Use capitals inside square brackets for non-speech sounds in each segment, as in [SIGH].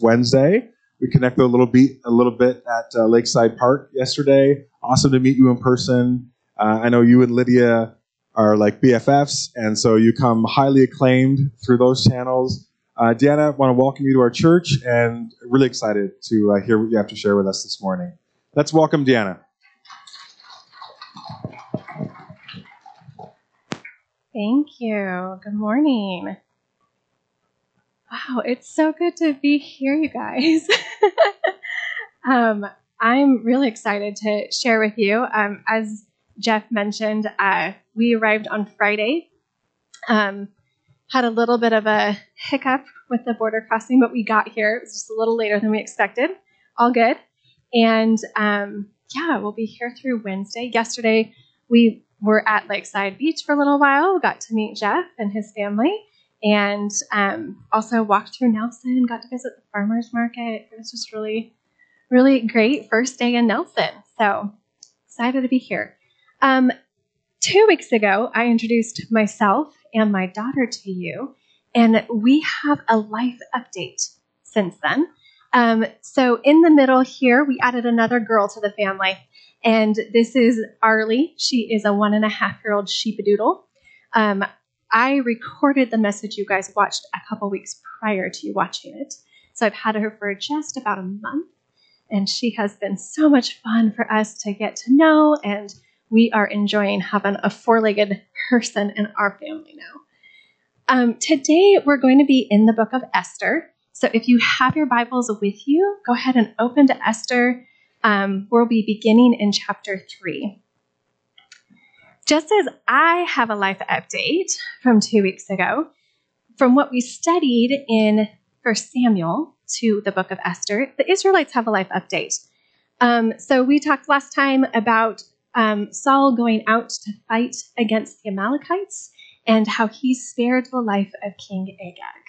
Wednesday. We connected a little bit, a little bit at uh, Lakeside Park yesterday. Awesome to meet you in person. Uh, I know you and Lydia are like BFFs, and so you come highly acclaimed through those channels. Uh, Deanna, want to welcome you to our church, and really excited to uh, hear what you have to share with us this morning. Let's welcome Deanna. Thank you. Good morning. Wow, it's so good to be here, you guys. [LAUGHS] um, I'm really excited to share with you. Um, as Jeff mentioned, uh, we arrived on Friday. Um, had a little bit of a hiccup with the border crossing, but we got here. It was just a little later than we expected. All good. And um, yeah, we'll be here through Wednesday. Yesterday, we were at Lakeside Beach for a little while. Got to meet Jeff and his family, and um, also walked through Nelson. Got to visit the farmers market. It was just really, really great first day in Nelson. So excited to be here. Um, two weeks ago, I introduced myself and my daughter to you, and we have a life update since then. Um, so in the middle here, we added another girl to the family. And this is Arlie. She is a one and a half year old sheepadoodle. Um, I recorded the message you guys watched a couple weeks prior to you watching it. So I've had her for just about a month. And she has been so much fun for us to get to know. And we are enjoying having a four legged person in our family now. Um, today, we're going to be in the book of Esther. So if you have your Bibles with you, go ahead and open to Esther um, we'll be beginning in chapter 3. Just as I have a life update from two weeks ago, from what we studied in 1 Samuel to the book of Esther, the Israelites have a life update. Um, so we talked last time about um, Saul going out to fight against the Amalekites and how he spared the life of King Agag.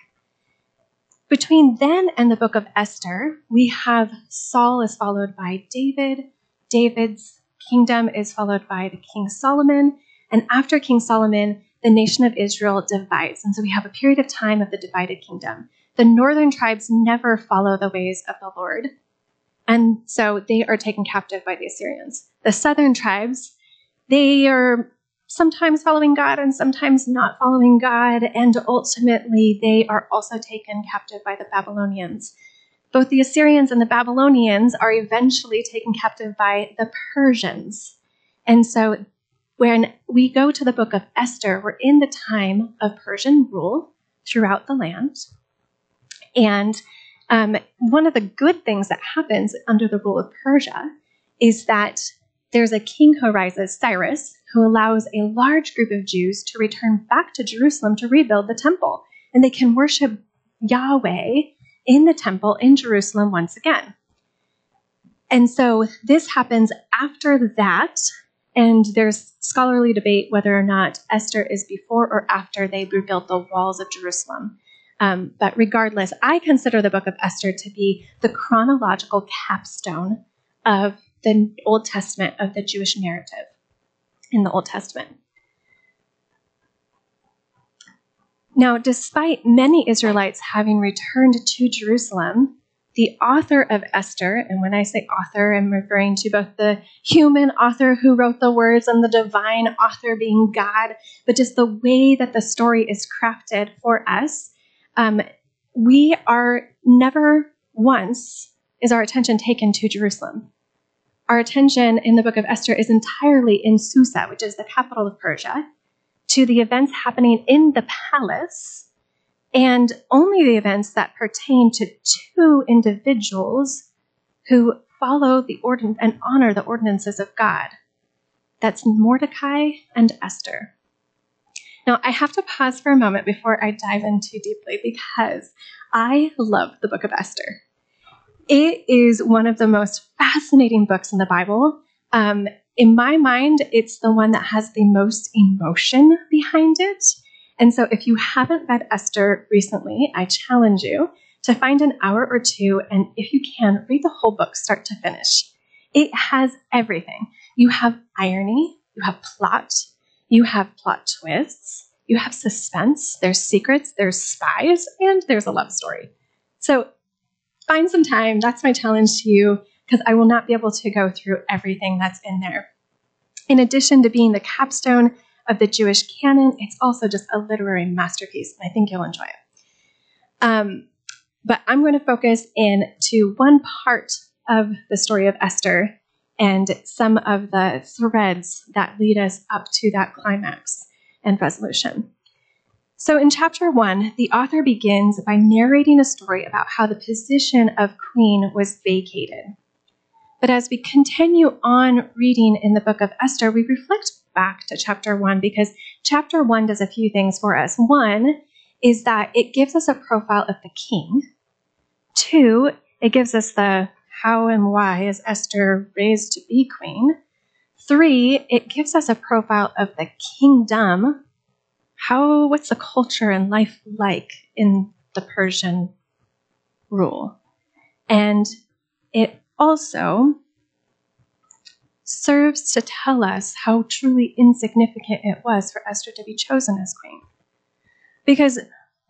Between then and the book of Esther, we have Saul is followed by David. David's kingdom is followed by the King Solomon. And after King Solomon, the nation of Israel divides. And so we have a period of time of the divided kingdom. The northern tribes never follow the ways of the Lord. And so they are taken captive by the Assyrians. The southern tribes, they are sometimes following God and sometimes not following God, and ultimately they are also taken captive by the Babylonians. Both the Assyrians and the Babylonians are eventually taken captive by the Persians. And so when we go to the book of Esther, we're in the time of Persian rule throughout the land. And um, one of the good things that happens under the rule of Persia is that there's a king who arises, Cyrus, who allows a large group of Jews to return back to Jerusalem to rebuild the temple. And they can worship Yahweh in the temple in Jerusalem once again. And so this happens after that, and there's scholarly debate whether or not Esther is before or after they rebuilt the walls of Jerusalem. Um, but regardless, I consider the book of Esther to be the chronological capstone of the Old Testament, of the Jewish narrative in the Old Testament. Now, despite many Israelites having returned to Jerusalem, the author of Esther, and when I say author, I'm referring to both the human author who wrote the words and the divine author being God, but just the way that the story is crafted for us, um, we are never once is our attention taken to Jerusalem. Our attention in the book of Esther is entirely in Susa, which is the capital of Persia, to the events happening in the palace, and only the events that pertain to two individuals who follow the ordin- and honor the ordinances of God. That's Mordecai and Esther. Now, I have to pause for a moment before I dive in too deeply because I love the book of Esther. It is one of the most fascinating books in the Bible. Um, in my mind, it's the one that has the most emotion behind it. And so, if you haven't read Esther recently, I challenge you to find an hour or two, and if you can, read the whole book start to finish. It has everything. You have irony, you have plot, you have plot twists, you have suspense, there's secrets, there's spies, and there's a love story. So, find some time. That's my challenge to you because I will not be able to go through everything that's in there. In addition to being the capstone of the Jewish canon, it's also just a literary masterpiece, and I think you'll enjoy it. Um, but I'm going to focus in to one part of the story of Esther and some of the threads that lead us up to that climax and resolution. So, in chapter one, the author begins by narrating a story about how the position of queen was vacated. But as we continue on reading in the book of Esther, we reflect back to chapter one because chapter one does a few things for us. One is that it gives us a profile of the king. Two, it gives us the how and why is Esther raised to be queen. Three, it gives us a profile of the kingdom. How, what's the culture and life like in the Persian rule? And it also serves to tell us how truly insignificant it was for Esther to be chosen as queen. Because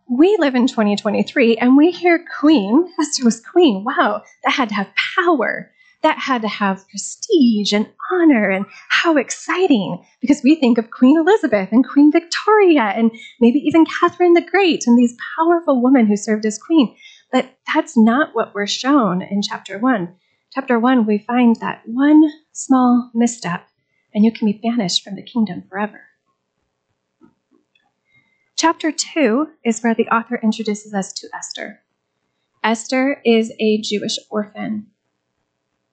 we live in 2023 and we hear queen, Esther was queen. Wow, that had to have power. That had to have prestige and honor and how exciting because we think of Queen Elizabeth and Queen Victoria and maybe even Catherine the Great and these powerful women who served as queen. But that's not what we're shown in chapter one. Chapter one, we find that one small misstep and you can be banished from the kingdom forever. Chapter 2 is where the author introduces us to Esther. Esther is a Jewish orphan,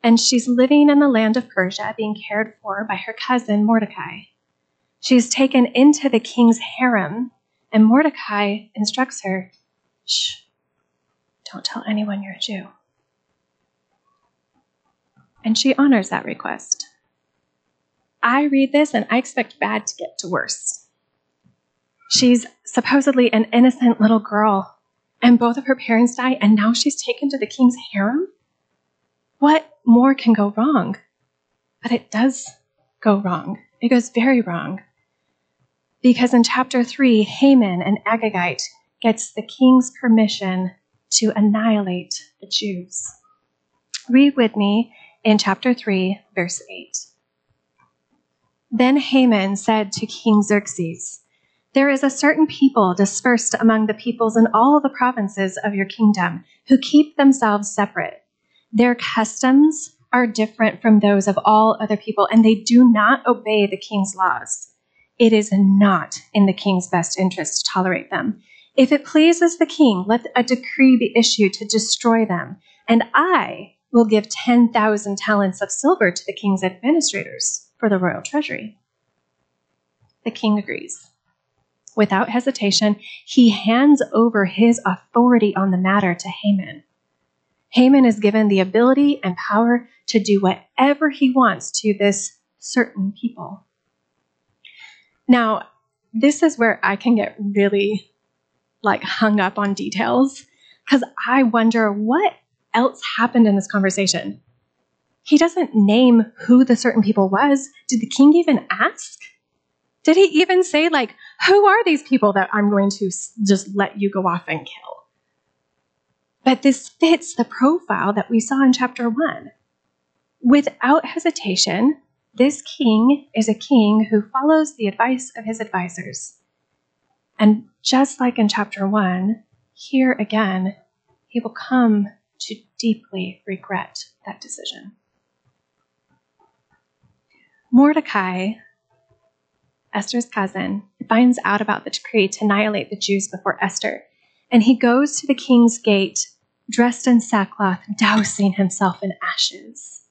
and she's living in the land of Persia, being cared for by her cousin Mordecai. She's taken into the king's harem, and Mordecai instructs her Shh, don't tell anyone you're a Jew. And she honors that request. I read this and I expect bad to get to worse. She's supposedly an innocent little girl, and both of her parents die, and now she's taken to the king's harem? What more can go wrong? But it does go wrong. It goes very wrong. Because in chapter 3, Haman, an Agagite, gets the king's permission to annihilate the Jews. Read with me in chapter 3, verse 8. Then Haman said to King Xerxes, there is a certain people dispersed among the peoples in all the provinces of your kingdom who keep themselves separate. Their customs are different from those of all other people, and they do not obey the king's laws. It is not in the king's best interest to tolerate them. If it pleases the king, let a decree be issued to destroy them, and I will give 10,000 talents of silver to the king's administrators for the royal treasury. The king agrees. Without hesitation, he hands over his authority on the matter to Haman. Haman is given the ability and power to do whatever he wants to this certain people. Now, this is where I can get really like hung up on details because I wonder what else happened in this conversation. He doesn't name who the certain people was. Did the king even ask? Did he even say, like, who are these people that I'm going to just let you go off and kill? But this fits the profile that we saw in chapter one. Without hesitation, this king is a king who follows the advice of his advisors. And just like in chapter one, here again, he will come to deeply regret that decision. Mordecai Esther's cousin, finds out about the decree to annihilate the Jews before Esther, and he goes to the king's gate, dressed in sackcloth, dousing himself in ashes.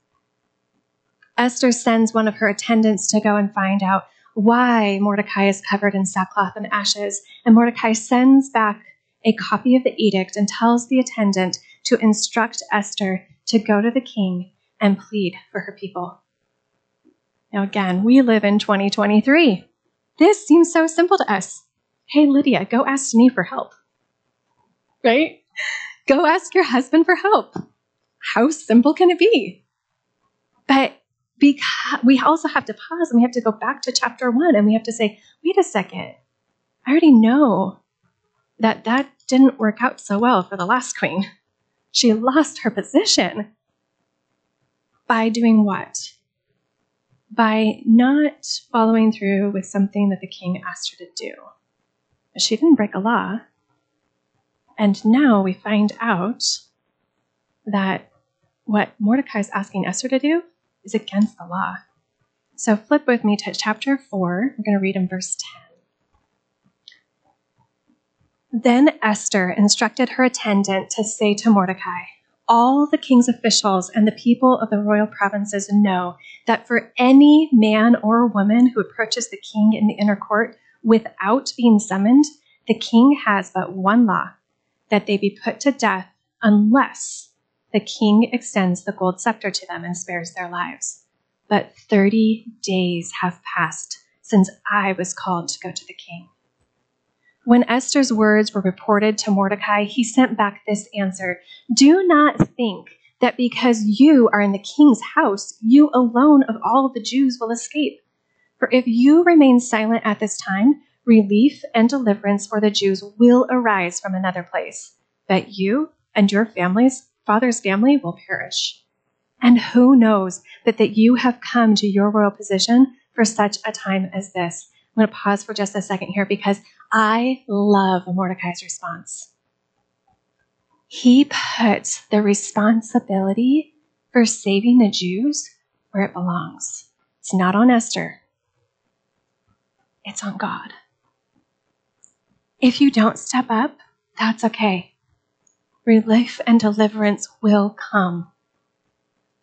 Esther sends one of her attendants to go and find out why Mordecai is covered in sackcloth and ashes, and Mordecai sends back a copy of the edict and tells the attendant to instruct Esther to go to the king and plead for her people. Now, again, we live in 2023. This seems so simple to us. Hey, Lydia, go ask me for help. Right? Go ask your husband for help. How simple can it be? But because we also have to pause and we have to go back to chapter one and we have to say, wait a second. I already know that that didn't work out so well for the last queen. She lost her position. By doing what? By not following through with something that the king asked her to do. She didn't break a law. And now we find out that what Mordecai is asking Esther to do is against the law. So flip with me to chapter 4. We're going to read in verse 10. Then Esther instructed her attendant to say to Mordecai, All the king's officials and the people of the royal provinces know that for any man or woman who approaches the king in the inner court without being summoned, the king has but one law that they be put to death unless the king extends the gold scepter to them and spares their lives. But 30 days have passed since I was called to go to the king. When Esther's words were reported to Mordecai, he sent back this answer Do not think that because you are in the king's house, you alone of all the Jews will escape. For if you remain silent at this time, relief and deliverance for the Jews will arise from another place, but you and your families, father's family, will perish. And who knows but that you have come to your royal position for such a time as this? I'm going to pause for just a second here because I love Mordecai's response. He puts the responsibility for saving the Jews where it belongs. It's not on Esther, it's on God. If you don't step up, that's okay. Relief and deliverance will come.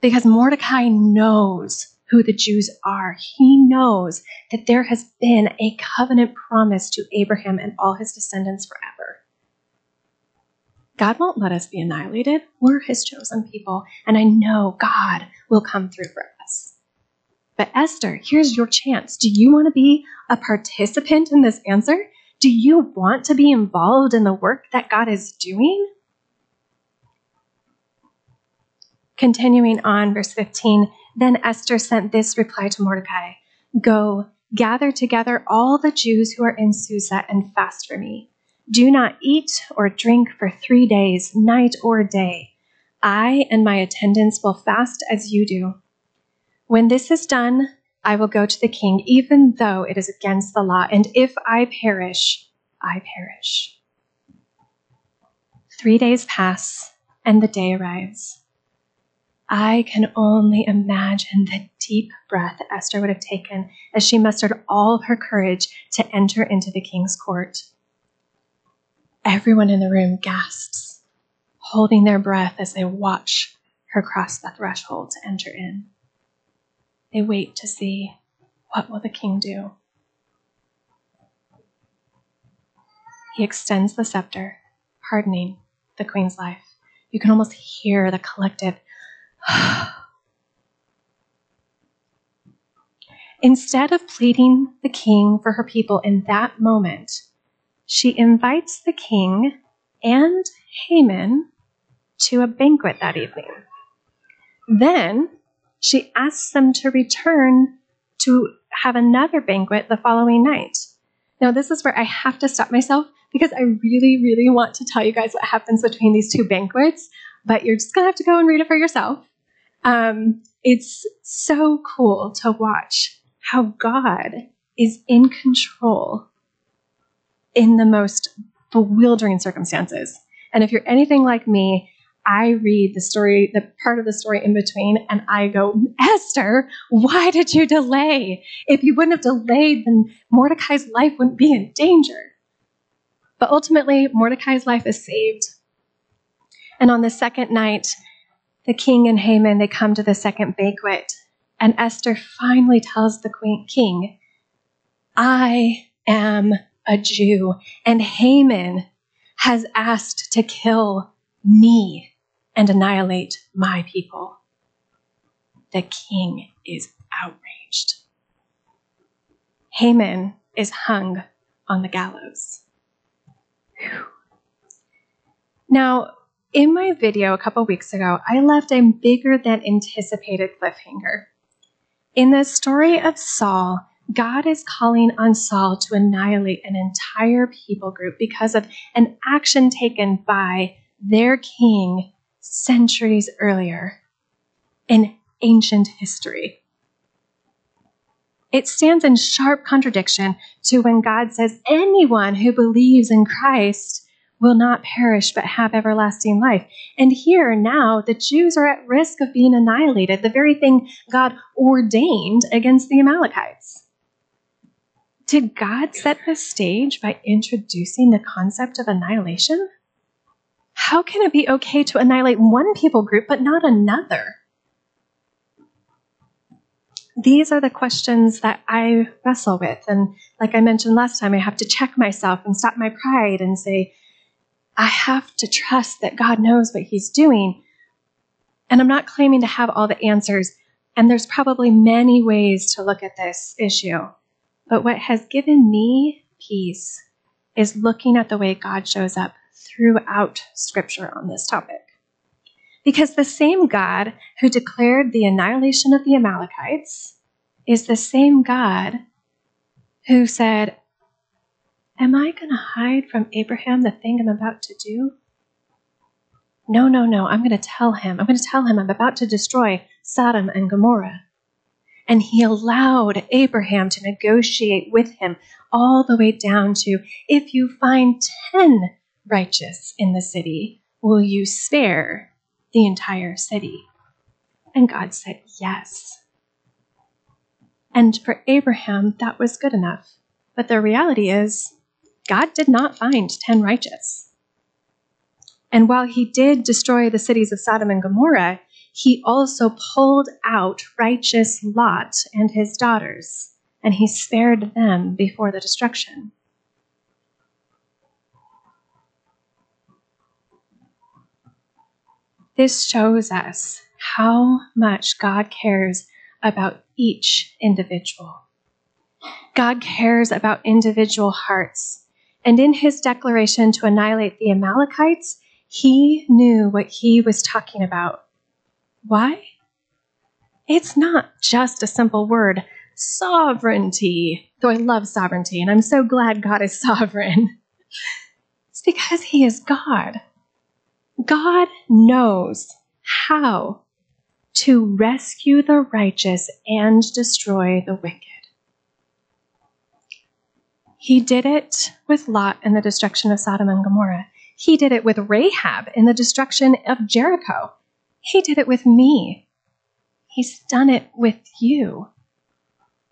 Because Mordecai knows who the Jews are. He knows that there has been a covenant promise to Abraham and all his descendants forever. God won't let us be annihilated. We're his chosen people, and I know God will come through for us. But Esther, here's your chance. Do you want to be a participant in this answer? Do you want to be involved in the work that God is doing? Continuing on, verse 15 Then Esther sent this reply to Mordecai Go, gather together all the Jews who are in Susa and fast for me. Do not eat or drink for three days, night or day. I and my attendants will fast as you do. When this is done, I will go to the king, even though it is against the law, and if I perish, I perish. Three days pass, and the day arrives. I can only imagine the deep breath Esther would have taken as she mustered all of her courage to enter into the king's court. Everyone in the room gasps, holding their breath as they watch her cross the threshold to enter in. They wait to see what will the king do. He extends the scepter, pardoning the queen's life. You can almost hear the collective. Instead of pleading the king for her people in that moment, she invites the king and Haman to a banquet that evening. Then she asks them to return to have another banquet the following night. Now, this is where I have to stop myself because I really, really want to tell you guys what happens between these two banquets, but you're just going to have to go and read it for yourself. Um, it's so cool to watch how God is in control in the most bewildering circumstances. And if you're anything like me, I read the story, the part of the story in between, and I go, Esther, why did you delay? If you wouldn't have delayed, then Mordecai's life wouldn't be in danger. But ultimately, Mordecai's life is saved. And on the second night, the king and Haman, they come to the second banquet. And Esther finally tells the queen, king, I am a Jew, and Haman has asked to kill me and annihilate my people. The king is outraged. Haman is hung on the gallows. Whew. Now, in my video a couple weeks ago, I left a bigger than anticipated cliffhanger. In the story of Saul, God is calling on Saul to annihilate an entire people group because of an action taken by their king centuries earlier in ancient history. It stands in sharp contradiction to when God says anyone who believes in Christ will not perish but have everlasting life. And here now, the Jews are at risk of being annihilated, the very thing God ordained against the Amalekites. Did God set the stage by introducing the concept of annihilation? How can it be okay to annihilate one people group but not another? These are the questions that I wrestle with. And like I mentioned last time, I have to check myself and stop my pride and say, I have to trust that God knows what He's doing. And I'm not claiming to have all the answers. And there's probably many ways to look at this issue. But what has given me peace is looking at the way God shows up throughout Scripture on this topic. Because the same God who declared the annihilation of the Amalekites is the same God who said, Am I going to hide from Abraham the thing I'm about to do? No, no, no. I'm going to tell him. I'm going to tell him I'm about to destroy Sodom and Gomorrah. And he allowed Abraham to negotiate with him all the way down to if you find 10 righteous in the city, will you spare the entire city? And God said, Yes. And for Abraham, that was good enough. But the reality is, God did not find 10 righteous. And while he did destroy the cities of Sodom and Gomorrah, he also pulled out righteous Lot and his daughters, and he spared them before the destruction. This shows us how much God cares about each individual. God cares about individual hearts and in his declaration to annihilate the Amalekites, he knew what he was talking about. Why? It's not just a simple word, sovereignty, though I love sovereignty, and I'm so glad God is [LAUGHS] sovereign. It's because he is God. God knows how to rescue the righteous and destroy the wicked. He did it with Lot in the destruction of Sodom and Gomorrah. He did it with Rahab in the destruction of Jericho. He did it with me. He's done it with you.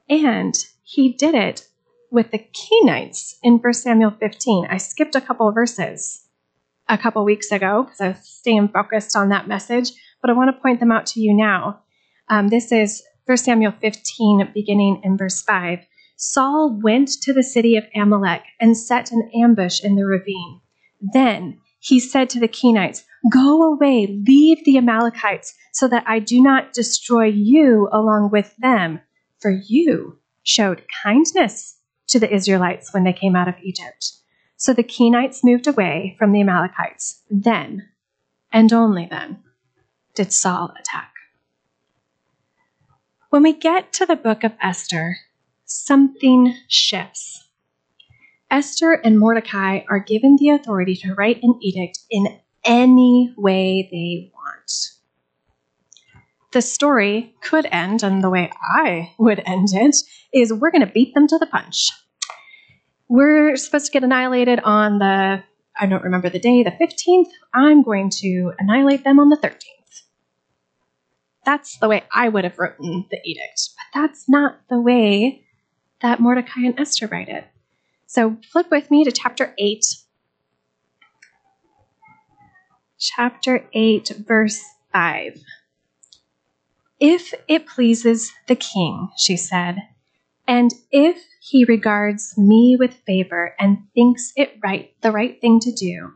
And he did it with the Kenites in 1 Samuel 15. I skipped a couple verses a couple weeks ago because I was staying focused on that message, but I want to point them out to you now. Um, this is 1 Samuel 15, beginning in verse 5. Saul went to the city of Amalek and set an ambush in the ravine. Then he said to the Kenites, Go away, leave the Amalekites, so that I do not destroy you along with them, for you showed kindness to the Israelites when they came out of Egypt. So the Kenites moved away from the Amalekites. Then, and only then, did Saul attack. When we get to the book of Esther, something shifts. Esther and Mordecai are given the authority to write an edict in any way they want. The story could end, and the way I would end it is we're going to beat them to the punch. We're supposed to get annihilated on the, I don't remember the day, the 15th. I'm going to annihilate them on the 13th. That's the way I would have written the edict, but that's not the way that Mordecai and Esther write it. So flip with me to chapter 8. Chapter 8, verse 5. If it pleases the king, she said, and if he regards me with favor and thinks it right the right thing to do,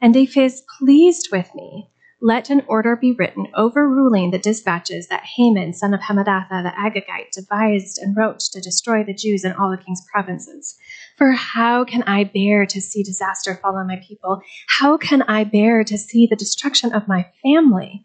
and if he is pleased with me, let an order be written overruling the dispatches that Haman, son of Hammedatha the Agagite, devised and wrote to destroy the Jews in all the king's provinces. For how can I bear to see disaster fall on my people? How can I bear to see the destruction of my family?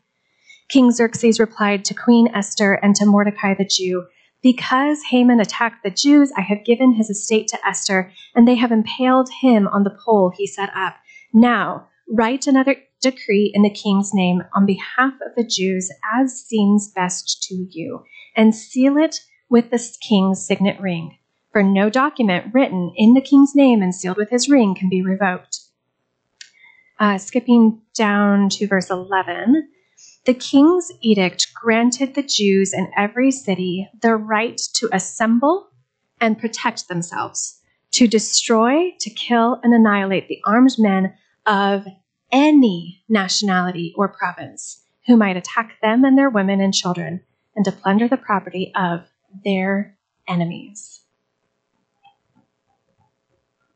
King Xerxes replied to Queen Esther and to Mordecai the Jew, Because Haman attacked the Jews, I have given his estate to Esther, and they have impaled him on the pole he set up. Now, write another decree in the king's name on behalf of the Jews as seems best to you, and seal it with the king's signet ring. For no document written in the king's name and sealed with his ring can be revoked. Uh, skipping down to verse 11. The king's edict granted the Jews in every city the right to assemble and protect themselves, to destroy, to kill, and annihilate the armed men of any nationality or province who might attack them and their women and children, and to plunder the property of their enemies.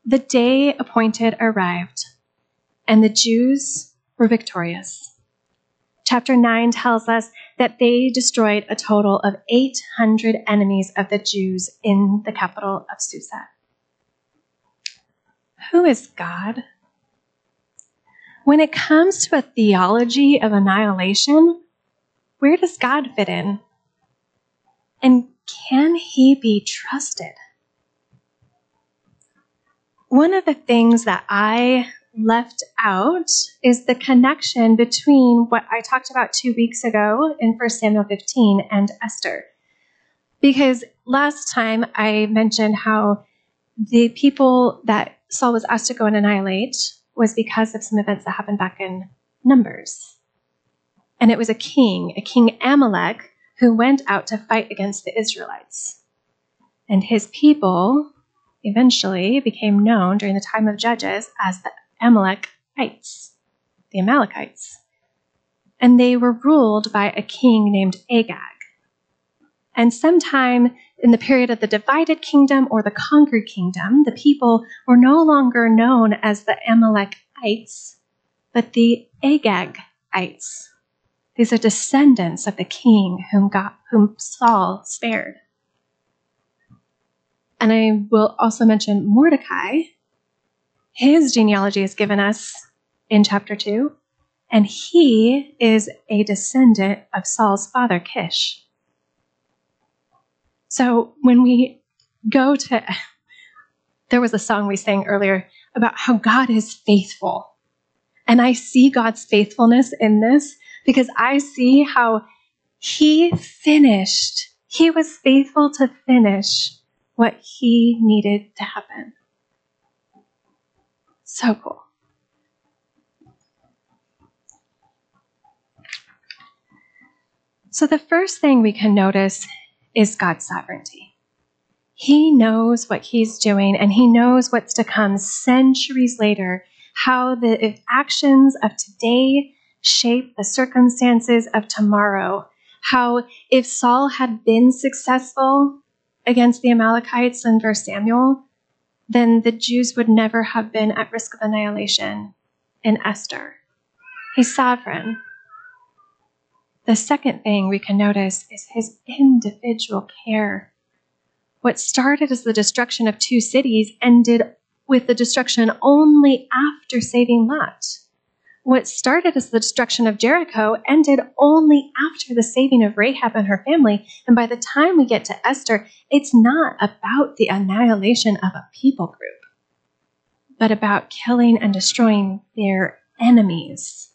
The day appointed arrived, and the Jews were victorious. Chapter 9 tells us that they destroyed a total of 800 enemies of the Jews in the capital of Susa. Who is God? When it comes to a theology of annihilation, where does God fit in? And can he be trusted? One of the things that I left out is the connection between what I talked about two weeks ago in 1 Samuel 15 and Esther. Because last time I mentioned how the people that Saul was asked to go and annihilate was because of some events that happened back in Numbers. And it was a king, a king Amalek, who went out to fight against the Israelites. And his people eventually became known during the time of Judges as the Amalekites, the Amalekites. And they were ruled by a king named Agag. And sometime in the period of the divided kingdom or the conquered kingdom, the people were no longer known as the Amalekites, but the Agagites. These are descendants of the king whom, God, whom Saul spared. And I will also mention Mordecai, his genealogy is given us in chapter 2, and he is a descendant of Saul's father, Kish. So when we go to, there was a song we sang earlier about how God is faithful. And I see God's faithfulness in this because I see how he finished, he was faithful to finish what he needed to happen. So cool. So, the first thing we can notice is God's sovereignty. He knows what He's doing, and He knows what's to come centuries later, how the actions of today shape the circumstances of tomorrow. How, if Saul had been successful against the Amalekites in 1 Samuel, then the Jews would never have been at risk of annihilation in Esther. He's sovereign. The second thing we can notice is his individual care. What started as the destruction of two cities ended with the destruction only after saving Lot. What started as the destruction of Jericho ended only after the saving of Rahab and her family. And by the time we get to Esther, it's not about the annihilation of a people group, but about killing and destroying their enemies.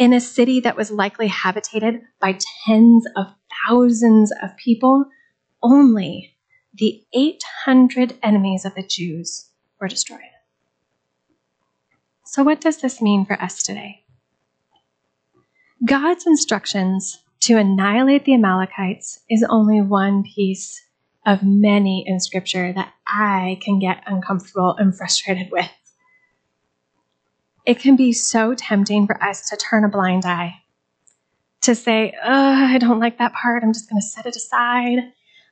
In a city that was likely habitated by tens of thousands of people, only the 800 enemies of the Jews were destroyed. So, what does this mean for us today? God's instructions to annihilate the Amalekites is only one piece of many in Scripture that I can get uncomfortable and frustrated with. It can be so tempting for us to turn a blind eye, to say, I don't like that part, I'm just going to set it aside.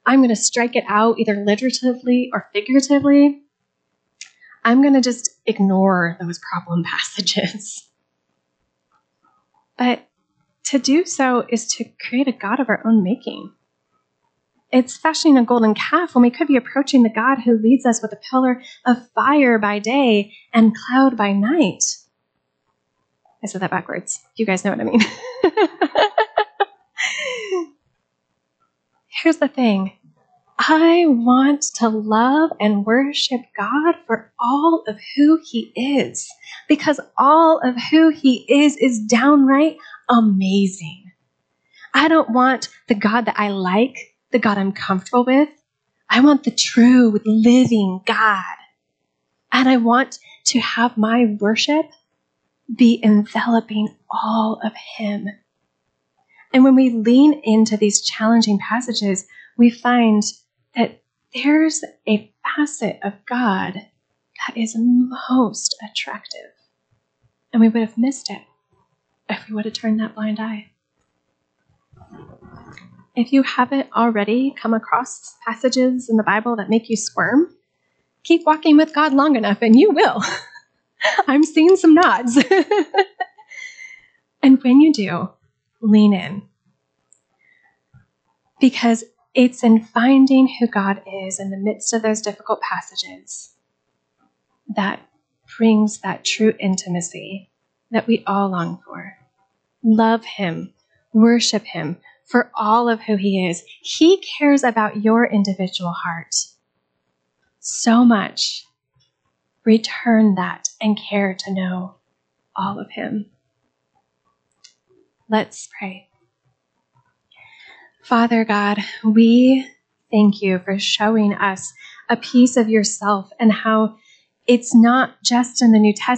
I'm going to strike it out either literatively or figuratively. I'm going to just ignore those problem [LAUGHS] passages. But to do so is to create a God of our own making. It's fashioning a golden calf when we could be approaching the God who leads us with a pillar of fire by day and cloud by night. I said that backwards. You guys know what I mean. [LAUGHS] Here's the thing I want to love and worship God for all of who He is, because all of who He is is downright amazing. I don't want the God that I like, the God I'm comfortable with. I want the true, living God. And I want to have my worship be enveloping all of Him. And when we lean into these challenging passages, we find that there's a facet of God that is most attractive. And we would have missed it if we would have turned that blind eye. If you haven't already come across passages in the Bible that make you squirm, keep walking with God long enough and you will. [LAUGHS] [LAUGHS] I'm seeing some nods. [LAUGHS] and when you do, lean in. Because it's in finding who God is in the midst of those difficult passages that brings that true intimacy that we all long for. Love Him, worship Him for all of who He is. He cares about your individual heart so much. Return that and care to know all of Him. Let's pray. Father God, we thank you for showing us a piece of yourself and how it's not just in the New Testament